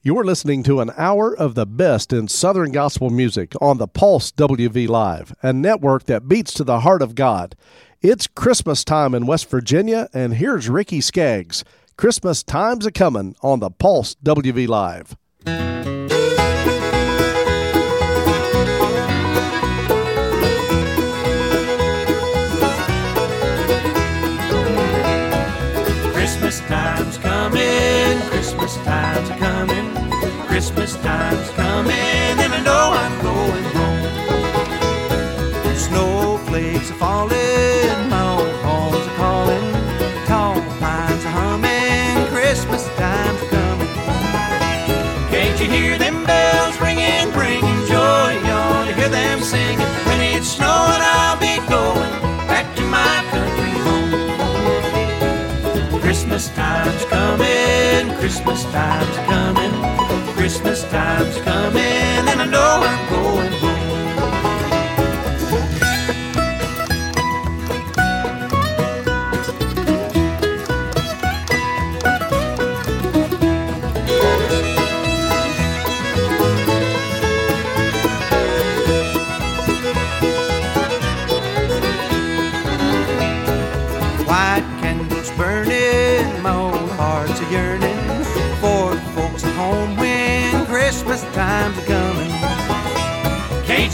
You're listening to an hour of the best in Southern gospel music on the Pulse WV Live, a network that beats to the heart of God. It's Christmas time in West Virginia, and here's Ricky Skaggs. Christmas time's a coming on the Pulse WV Live. Christmas coming, Christmas time's coming, Christmas time's coming, time's coming, Christmas time's coming,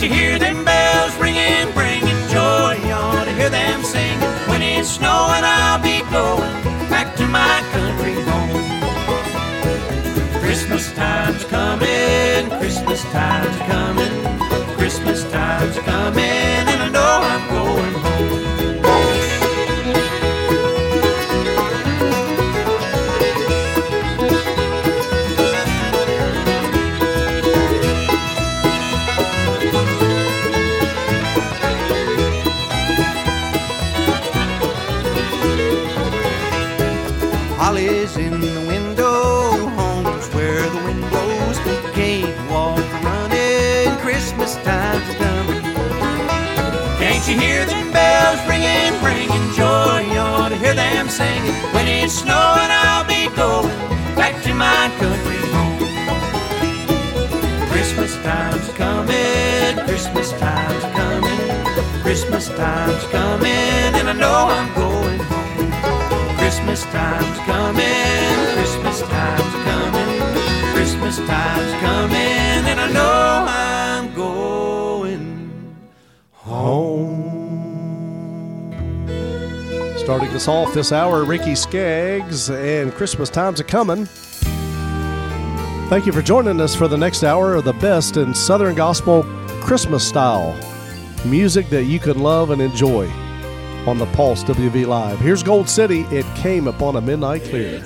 you hear them bells ringing, bringing joy? You ought to hear them singing. When it's snowing, I'll be going this hour, Ricky Skaggs, and Christmas time's a coming. Thank you for joining us for the next hour of the best in Southern Gospel Christmas style music that you can love and enjoy on the Pulse WV Live. Here's Gold City. It came upon a midnight clear.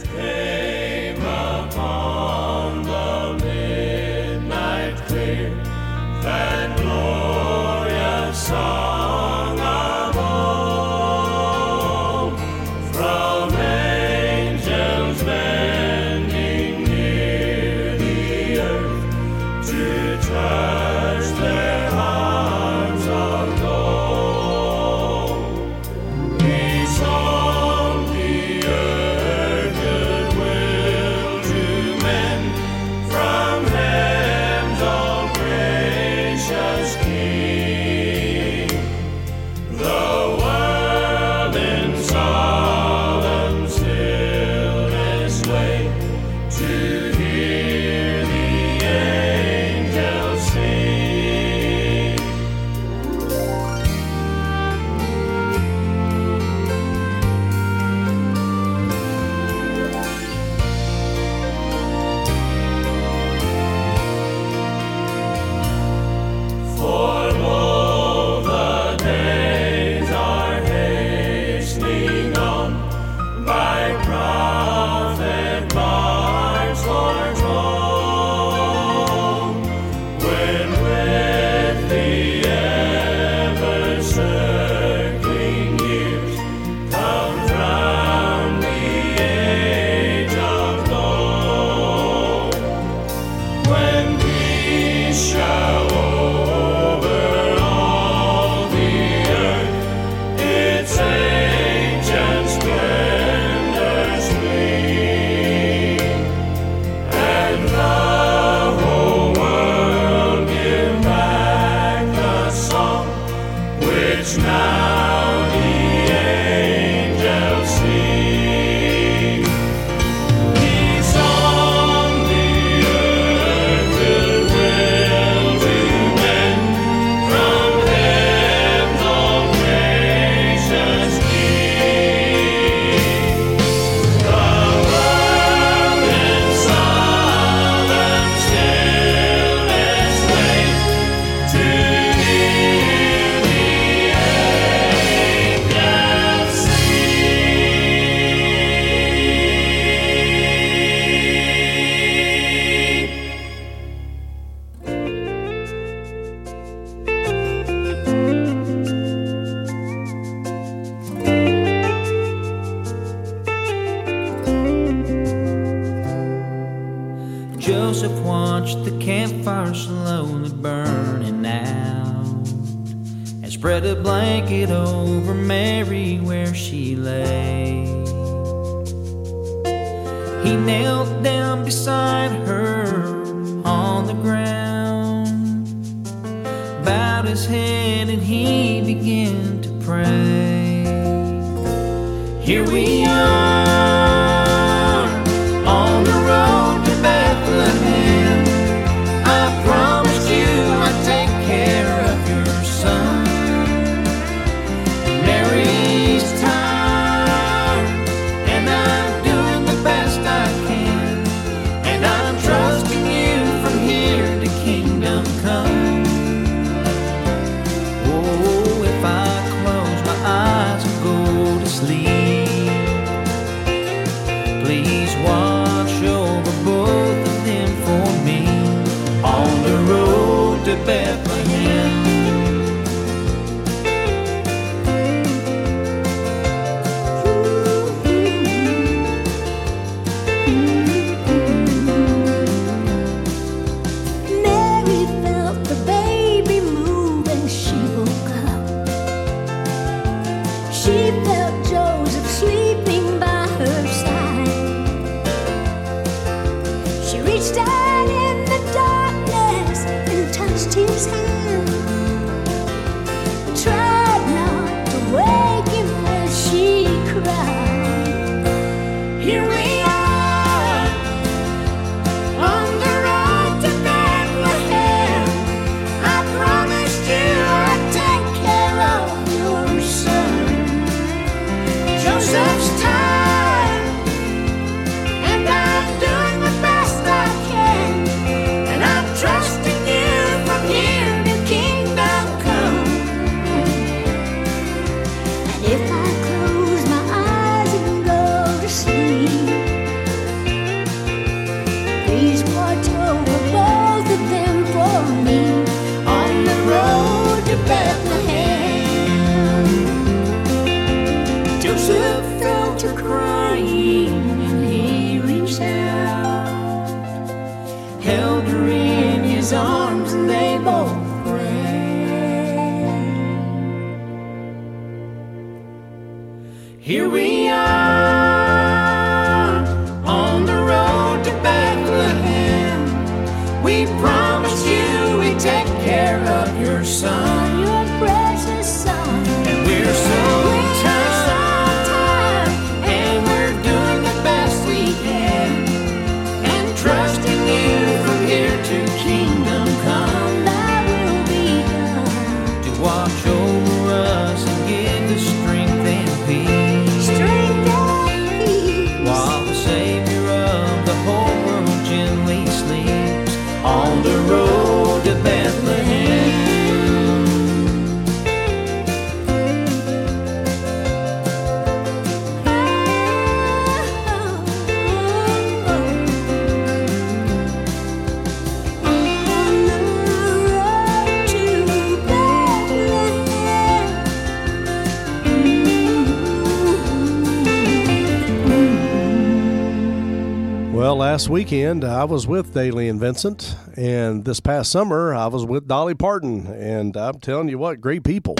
last weekend, I was with Dailey and Vincent, and this past summer, I was with Dolly Parton, and I'm telling you what, great people.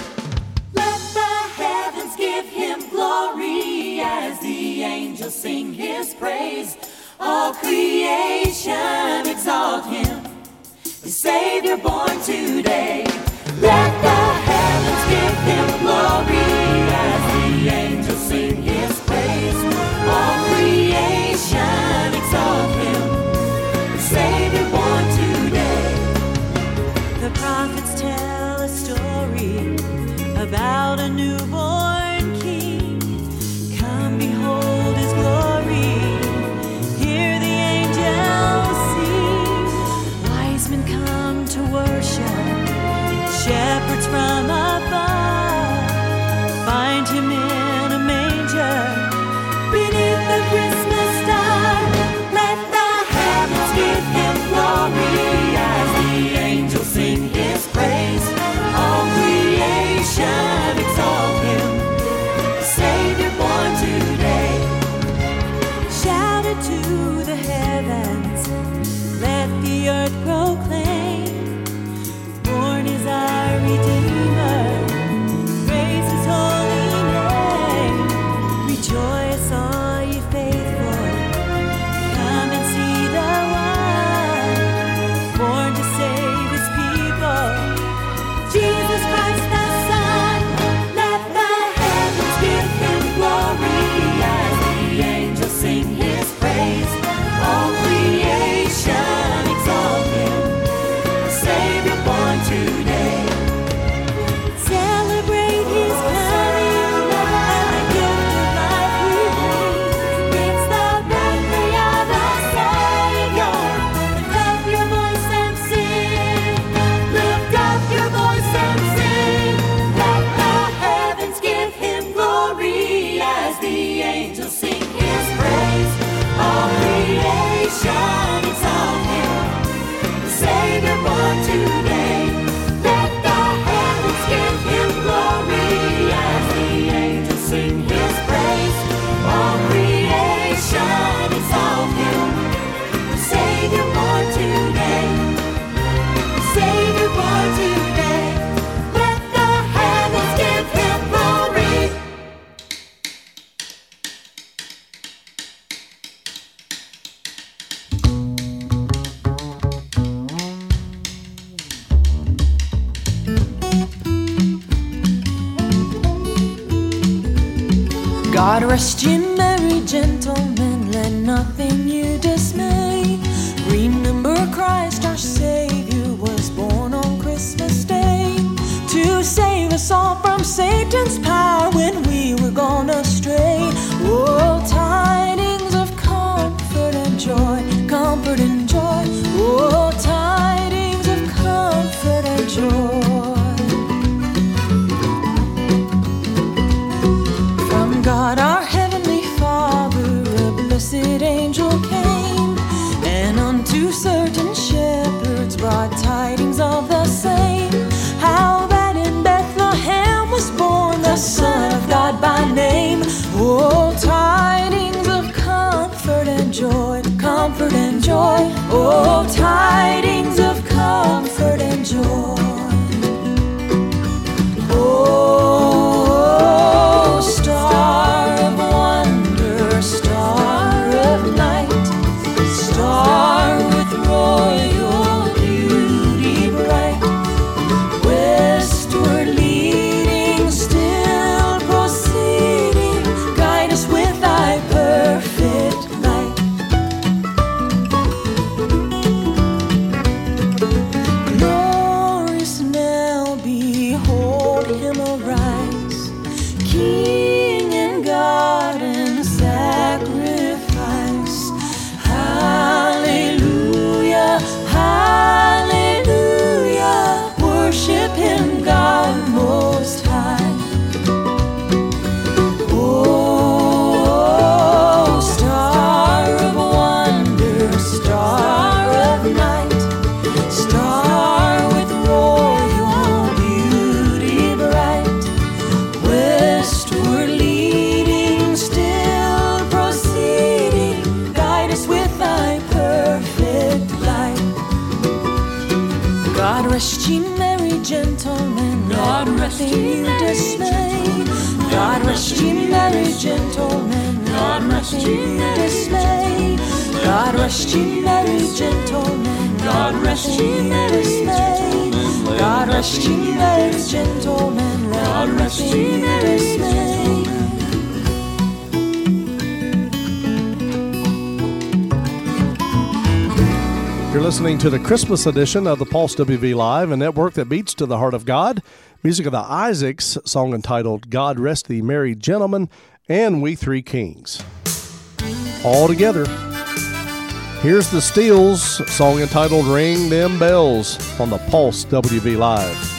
Let the heavens give him glory as the angels sing his praise. All creation exalt him, the Savior born today. Let the heavens give him glory as the angels sing his praise. All creation about a newborn. every day. tidings of comfort and joy. rest ye merry gentlemen. God rest ye merry. God rest ye merry gentlemen. God rest ye merry. You're listening to the Christmas edition of the Pulse WV Live, a network that beats to the heart of God. Music of the Isaacs, song entitled God Rest the Merry Gentleman, and We Three Kings. All together. Here's the Steels song entitled Ring Them Bells on the Pulse WV Live.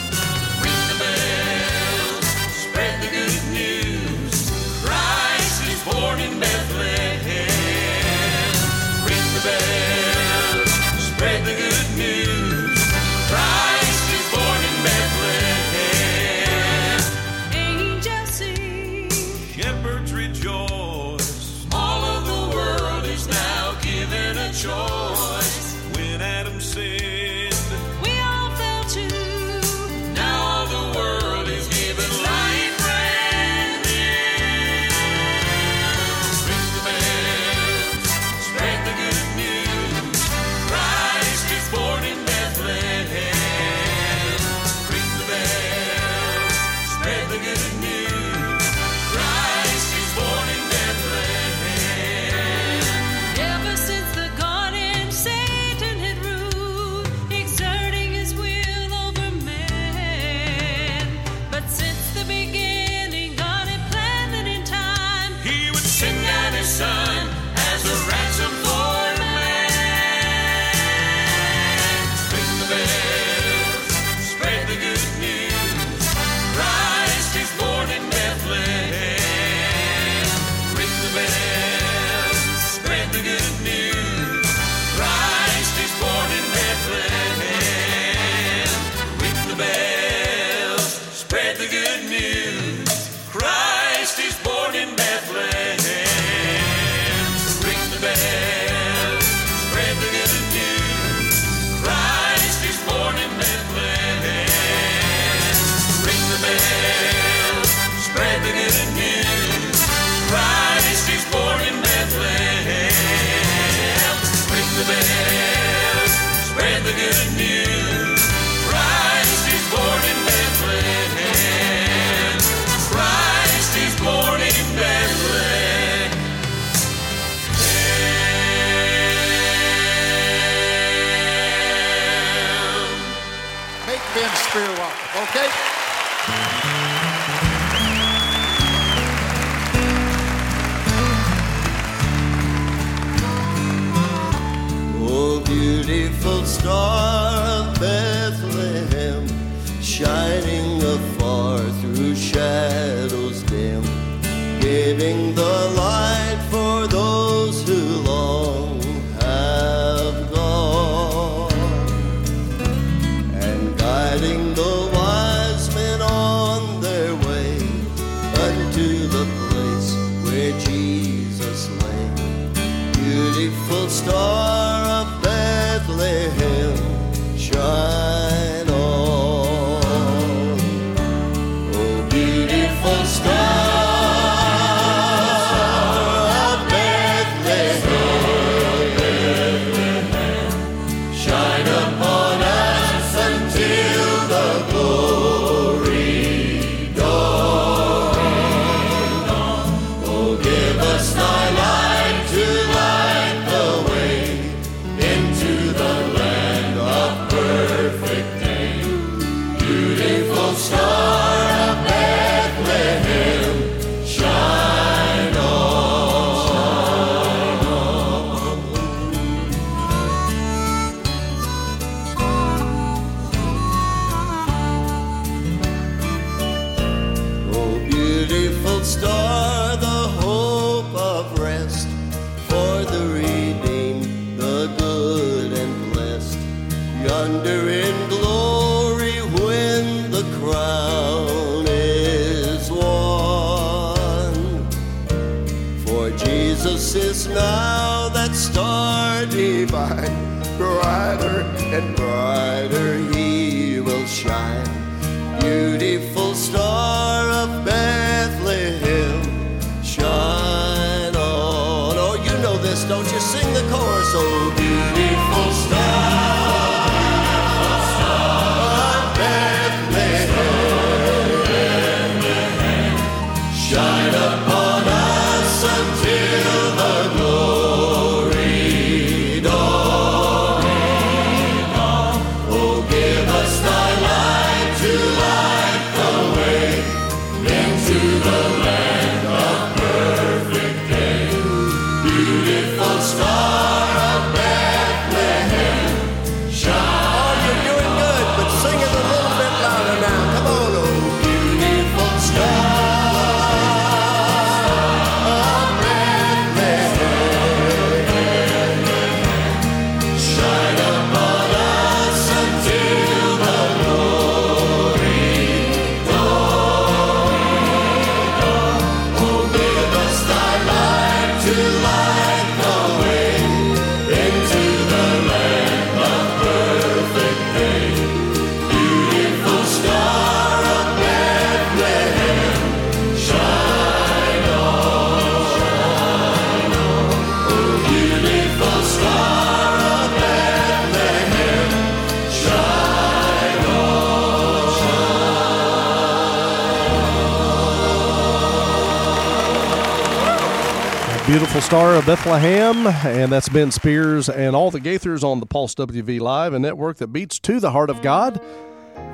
Star of Bethlehem, and that's Ben Spears and all the Gaithers on the Pulse WV Live, a network that beats to the heart of God.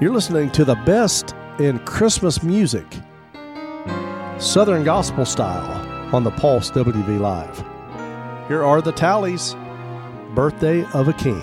You're listening to the best in Christmas music, Southern Gospel style, on the Pulse WV Live. Here are the Talleys Birthday of a King.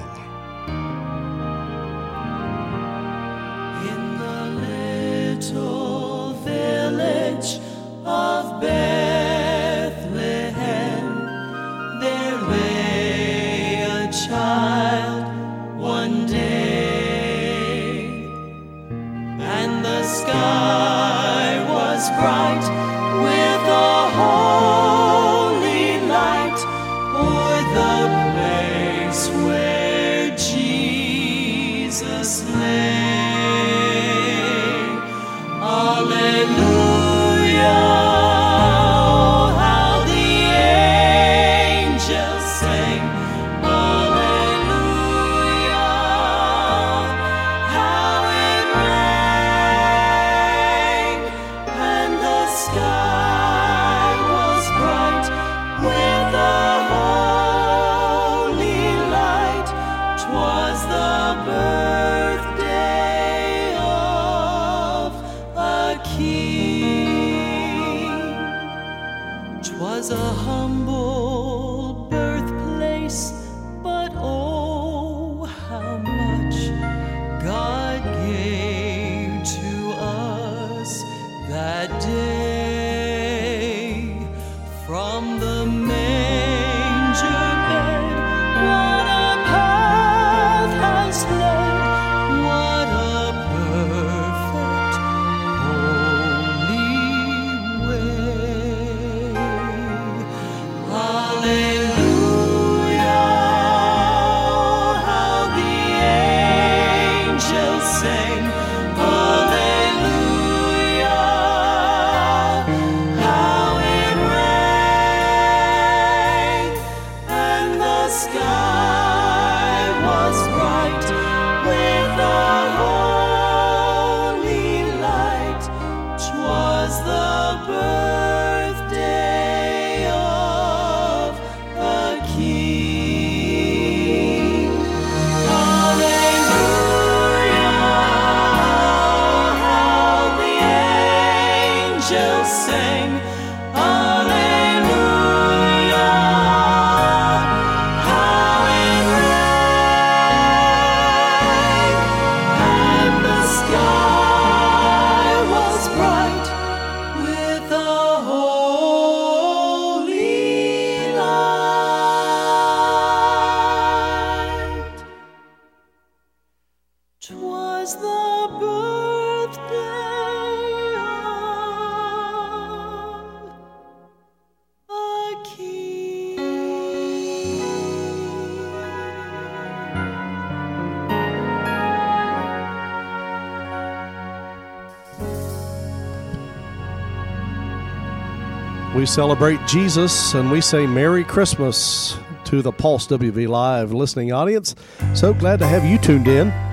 We celebrate Jesus and we say Merry Christmas to the Pulse WV Live listening audience. So glad to have you tuned in.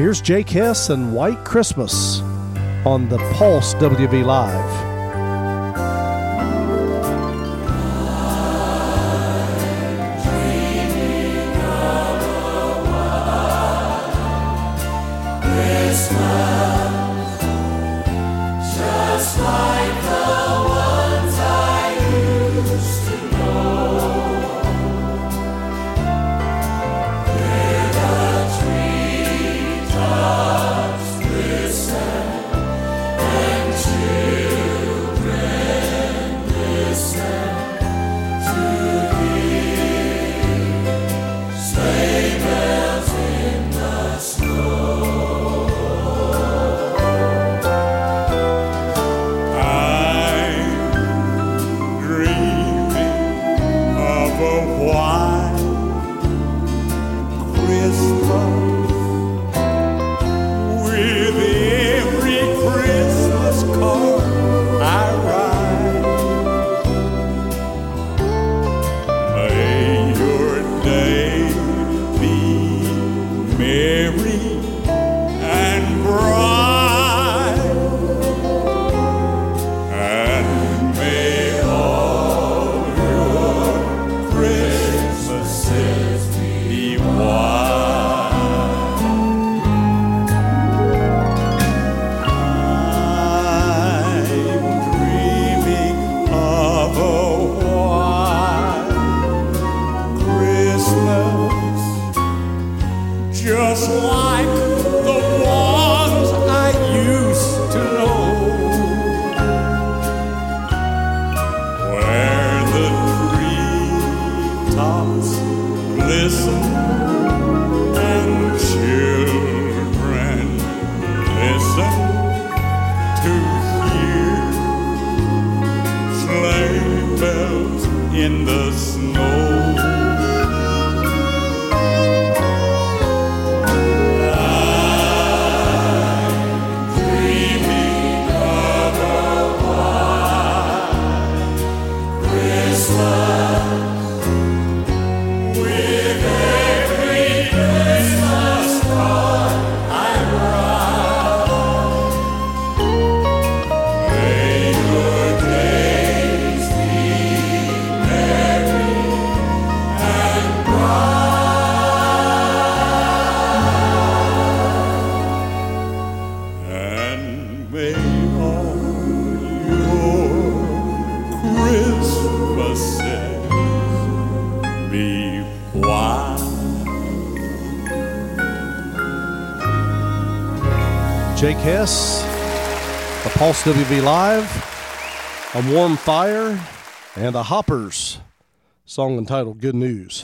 Here's Jake Hess and White Christmas on the Pulse WV Live. Hess, the Pulse WV Live, A Warm Fire, and the Hoppers, song entitled Good News.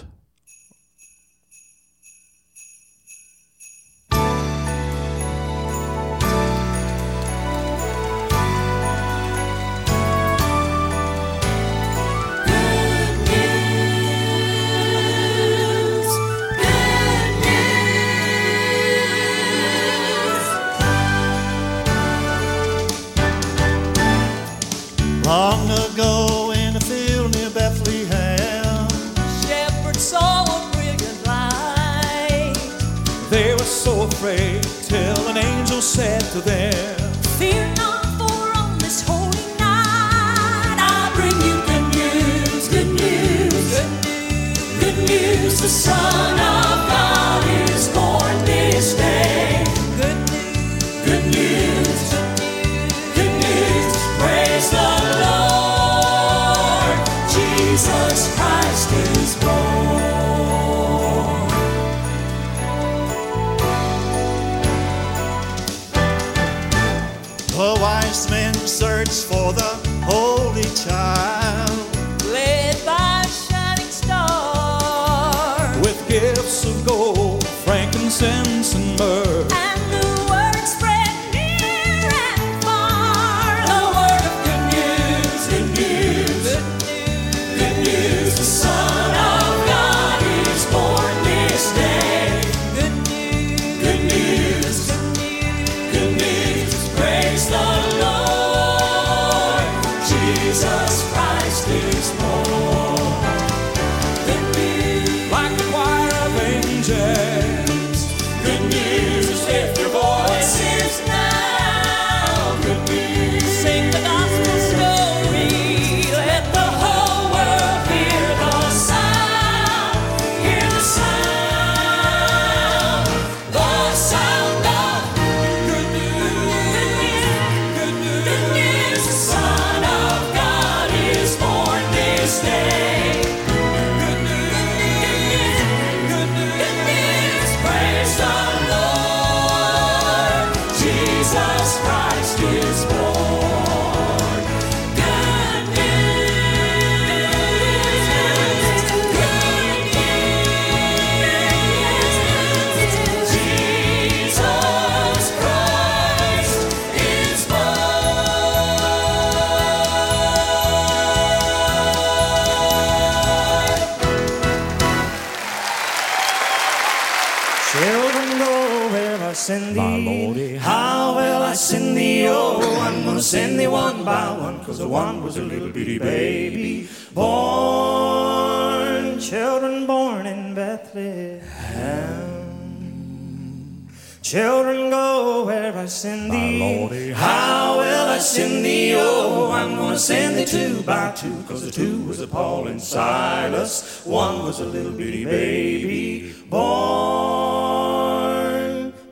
And Silas. One was a little bitty baby born.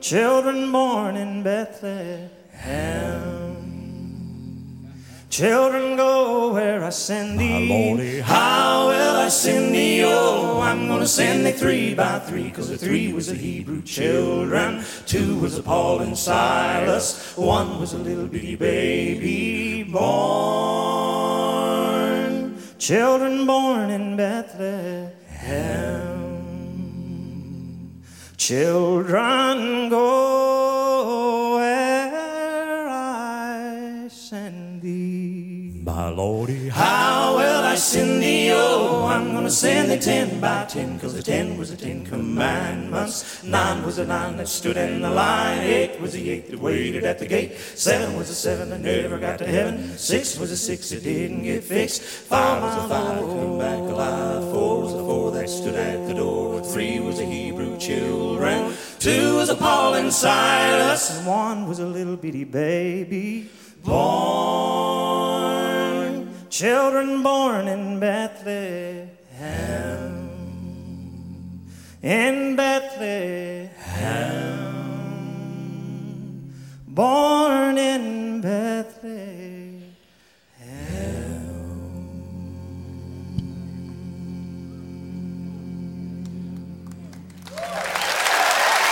Children born in Bethlehem. Children go where I send thee. How will I send thee? Oh, I'm gonna send thee three by three, cause the three was the Hebrew children. Two was a Paul and Silas. One was a little bitty baby born. Children born in Bethlehem. Children go where I send thee. My Lordy, how will I send thee? Oh, gonna send thee ten by ten, cause the ten was the ten commandments. Nine was the nine that stood in the line. Eight was the eight that waited at the gate. Seven was the seven that never got to heaven. Six was the six that didn't get fixed. Five was the five that come back alive. Four was the four that stood at the door. Three was the Hebrew children. Two was a Paul and Silas. And one was a little bitty baby born. Children born in Bethlehem. In Bethlehem. Born in Bethlehem.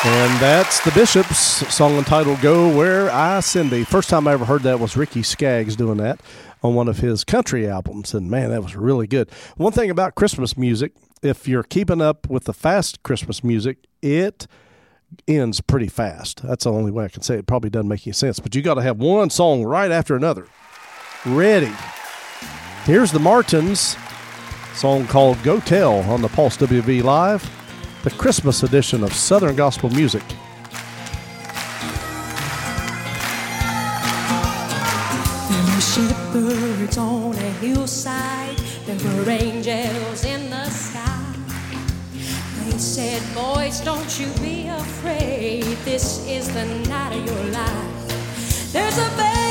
And that's the Bishops song entitled Go Where I Send Thee. First time I ever heard that was Ricky Skaggs doing that on one of his country albums. And man, that was really good. One thing about Christmas music, if you're keeping up with the fast Christmas music, it ends pretty fast. That's the only way I can say it. it probably doesn't make any sense. But you got to have one song right after another. Ready. Here's the Martins song called Go Tell on the Pulse WV Live, the Christmas edition of Southern Gospel Music. Shepherds on a hillside. There were angels in the sky. They said, Boys, don't you be afraid. This is the night of your life. There's a baby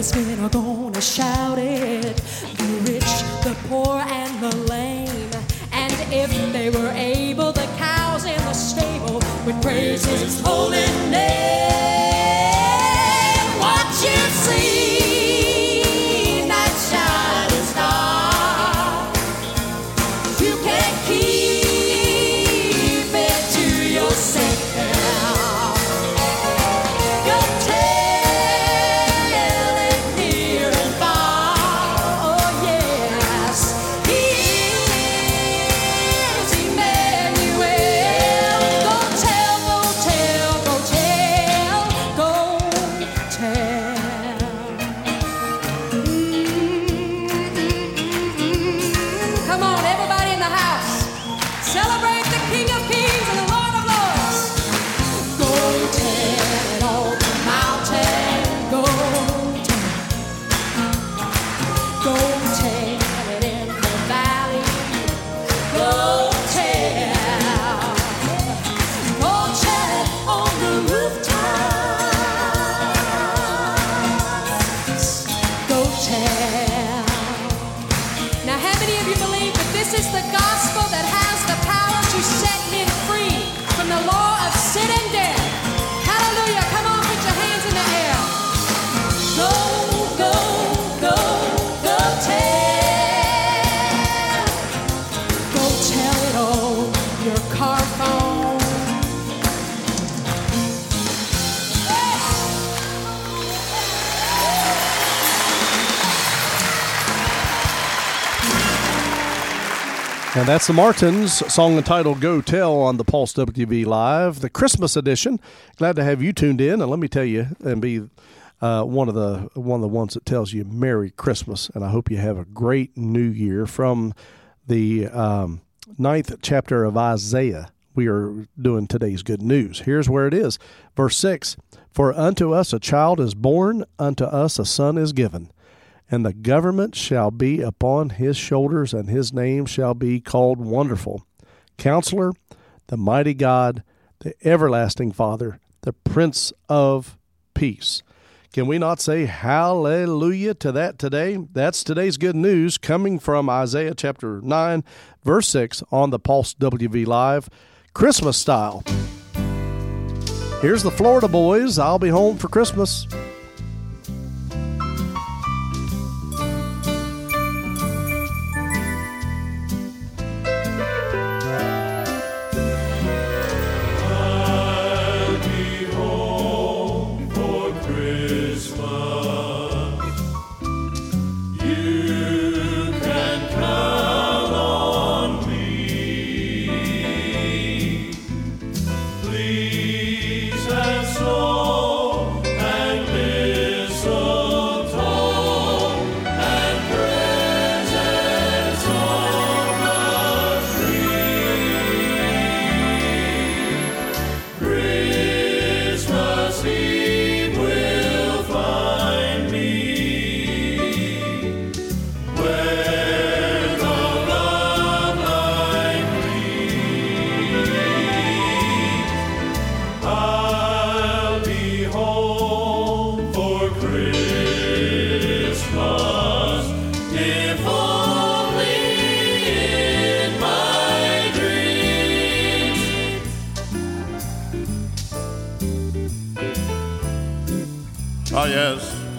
Wise men are gonna shout it. The rich, the poor, and the lame. And if they were able, the cows in the stable would praise his holy name. That's the Martins song entitled Go Tell on the Pulse WV Live, the Christmas edition. Glad to have you tuned in. And let me tell you, and be uh, one of the one of the ones that tells you Merry Christmas. And I hope you have a great new year from the um, ninth chapter of Isaiah. we are doing today's good news. Here's where it is. Verse 6 For unto us a child is born, unto us a son is given, and the government shall be upon his shoulders, and his name shall be called Wonderful, Counselor, the Mighty God, the Everlasting Father, the Prince of Peace. Can we not say hallelujah to that today? That's today's good news coming from Isaiah chapter 9, verse 6 on the Pulse WV Live, Christmas style. Here's the Florida boys. I'll be home for Christmas.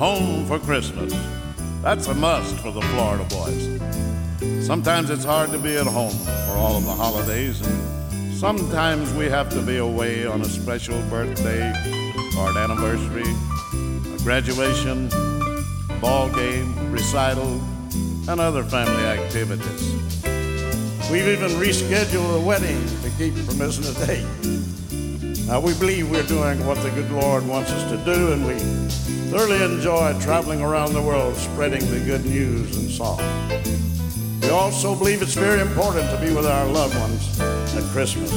Home for Christmas. That's a must for the Florida boys. Sometimes it's hard to be at home for all of the holidays, and sometimes we have to be away on a special birthday or an anniversary, a graduation, ball game, recital, and other family activities. We've even rescheduled a wedding to keep from missing a date. Now, we believe we're doing what the good Lord wants us to do, and we thoroughly enjoy traveling around the world spreading the good news and song. We also believe it's very important to be with our loved ones at Christmas.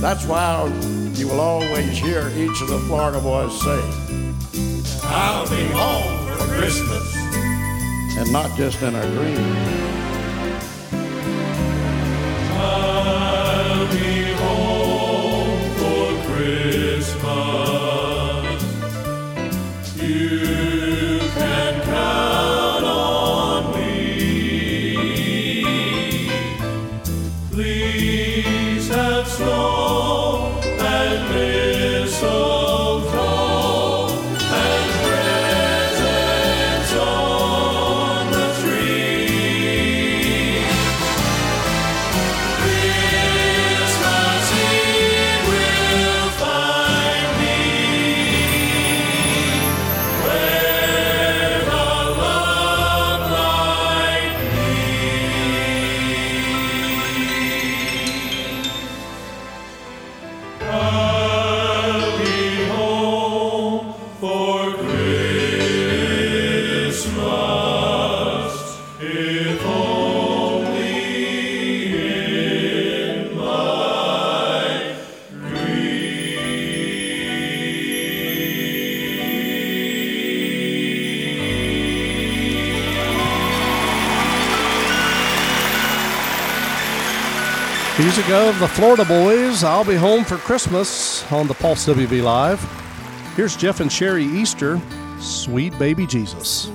That's why you will always hear each of the Florida boys say, I'll be home for Christmas. and not just in our dreams. I'll be home Music of the Florida Boys. I'll be home for Christmas on the Pulse WV Live. Here's Jeff and Sherry Easter, Sweet Baby Jesus.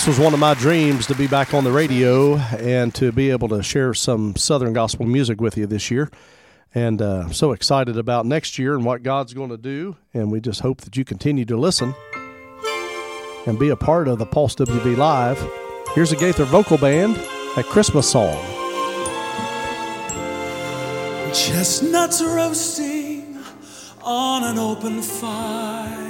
This was one of my dreams to be back on the radio and to be able to share some Southern gospel music with you this year. And uh, so excited about next year and what God's going to do. And we just hope that you continue to listen and be a part of the Pulse WV Live. Here's a Gaither Vocal Band, a Christmas song. Chestnuts roasting on an open fire.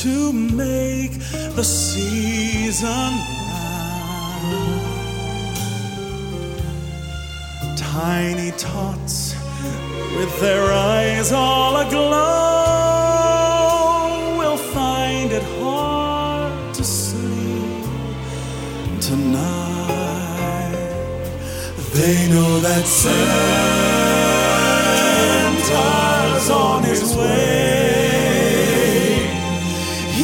to make the season round. Tiny tots with their eyes all aglow will find it hard to sleep tonight. They know that Santa's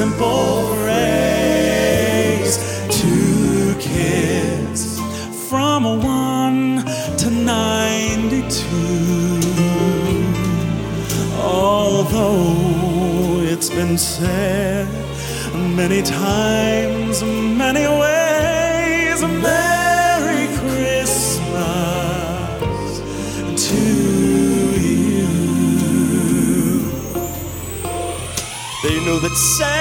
simple phrase to kids from a one to 92. Although it's been said many times, many ways, Merry Christmas to you. They know that Santa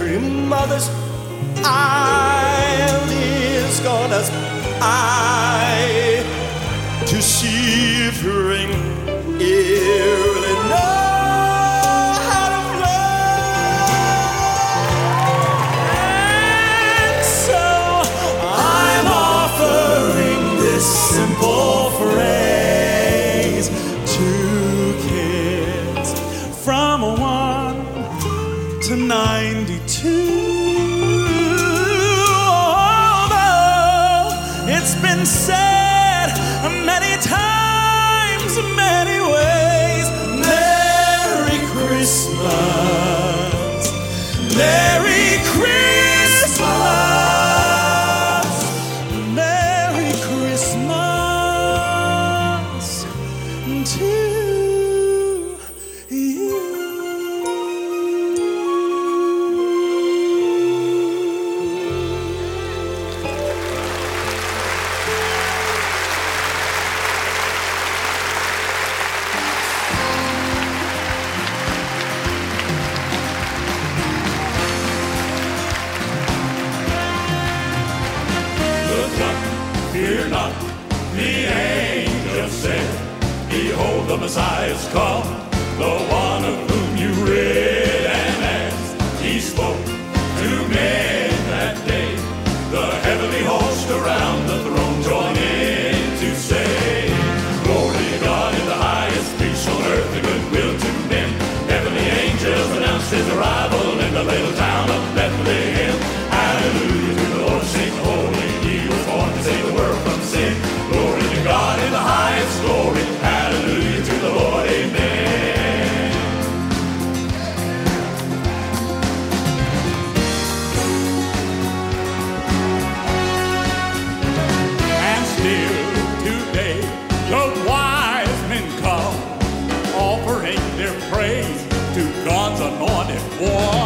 every mother's eye is gonna eye anointed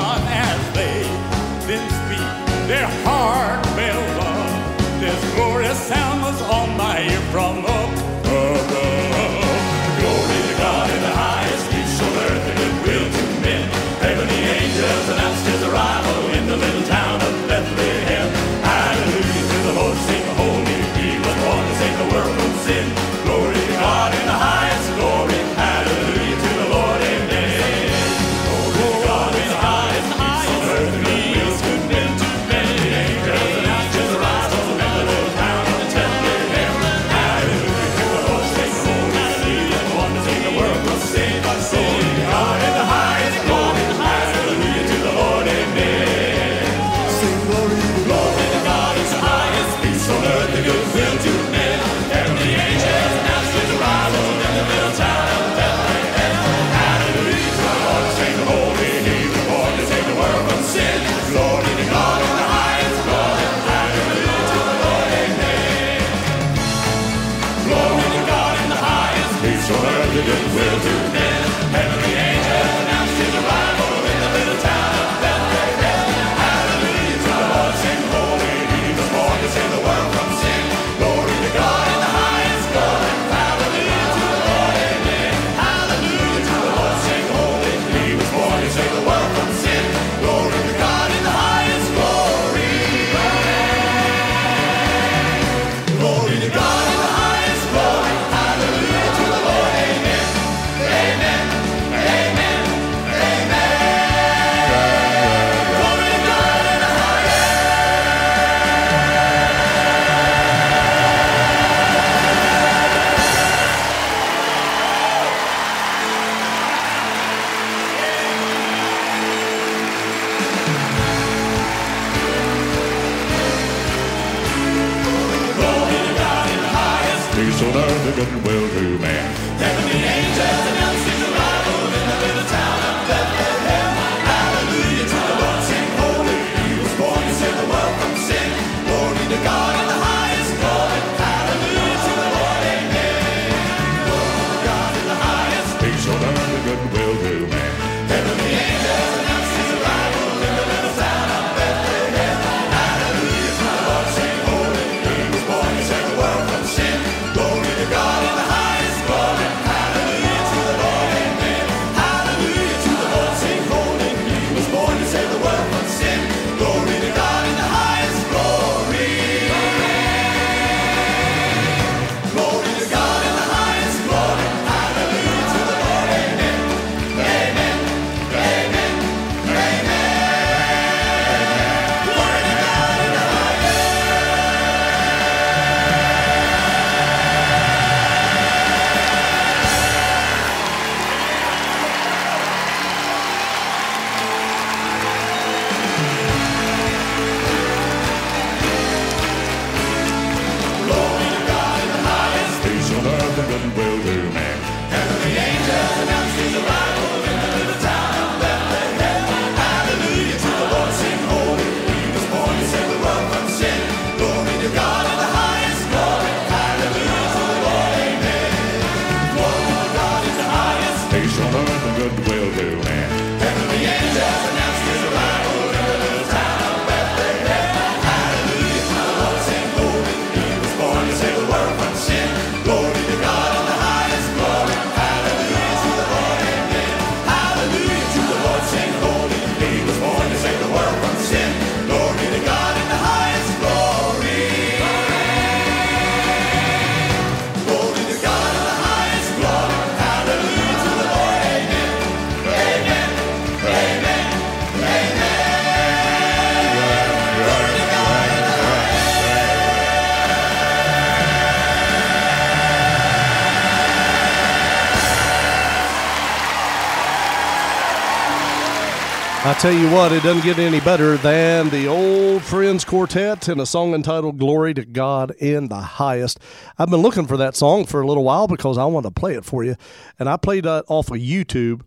tell you what, it doesn't get any better than the Old Friends Quartet and a song entitled Glory to God in the Highest. I've been looking for that song for a little while because I want to play it for you. And I played that off of YouTube.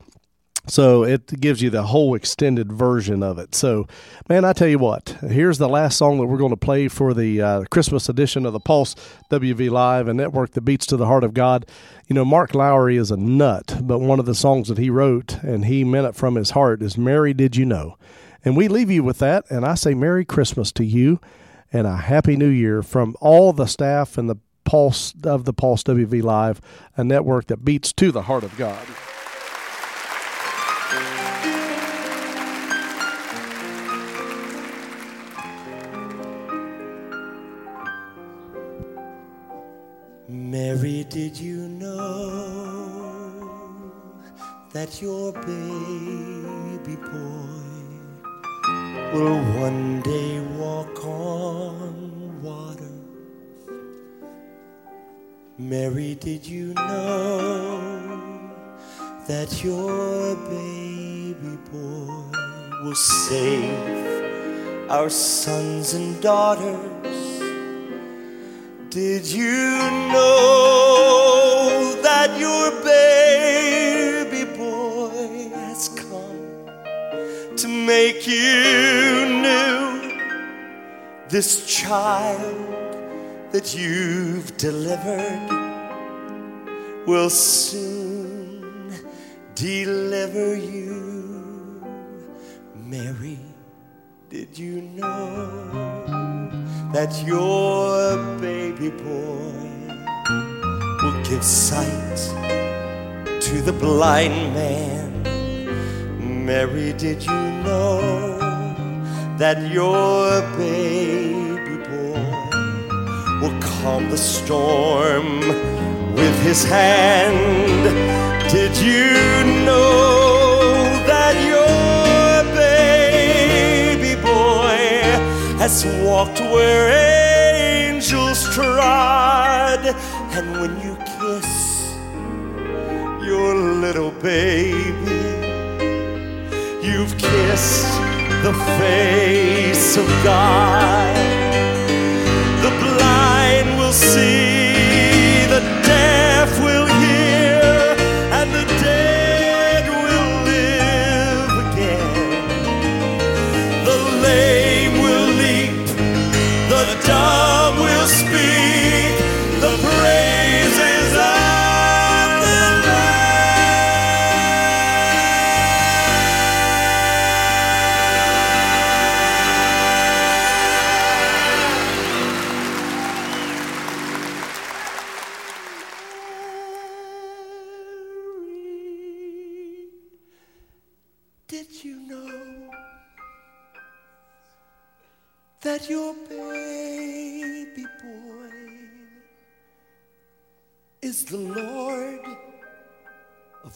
So it gives you the whole extended version of it. So, man, I tell you what, here's the last song that we're going to play for the uh, Christmas edition of the Pulse WV Live, a network that beats to the heart of God. You know, Mark Lowry is a nut, but one of the songs that he wrote and he meant it from his heart is Mary Did You Know? And we leave you with that. And I say Merry Christmas to you and a Happy New Year from all the staff and the Pulse of the Pulse WV Live, a network that beats to the heart of God. Mary, did you know that your baby boy will one day walk on water? Mary, did you know that your baby boy will save our sons and daughters? Did you know that your baby boy has come to make you new? This child that you've delivered will soon deliver you. Mary, did you know? That your baby boy will give sight to the blind man. Mary, did you know that your baby boy will calm the storm with his hand? Did you know has walked where angels trod? And when you kiss your little baby, you've kissed the face of God.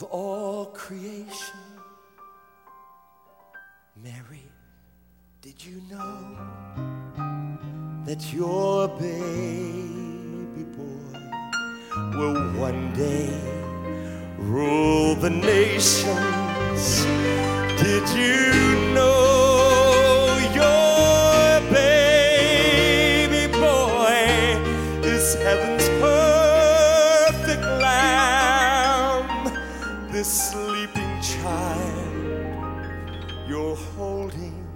Of all creation? Mary, did you know that your baby boy will one day rule the nations? Did you This sleeping child. You're holding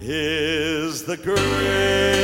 is the great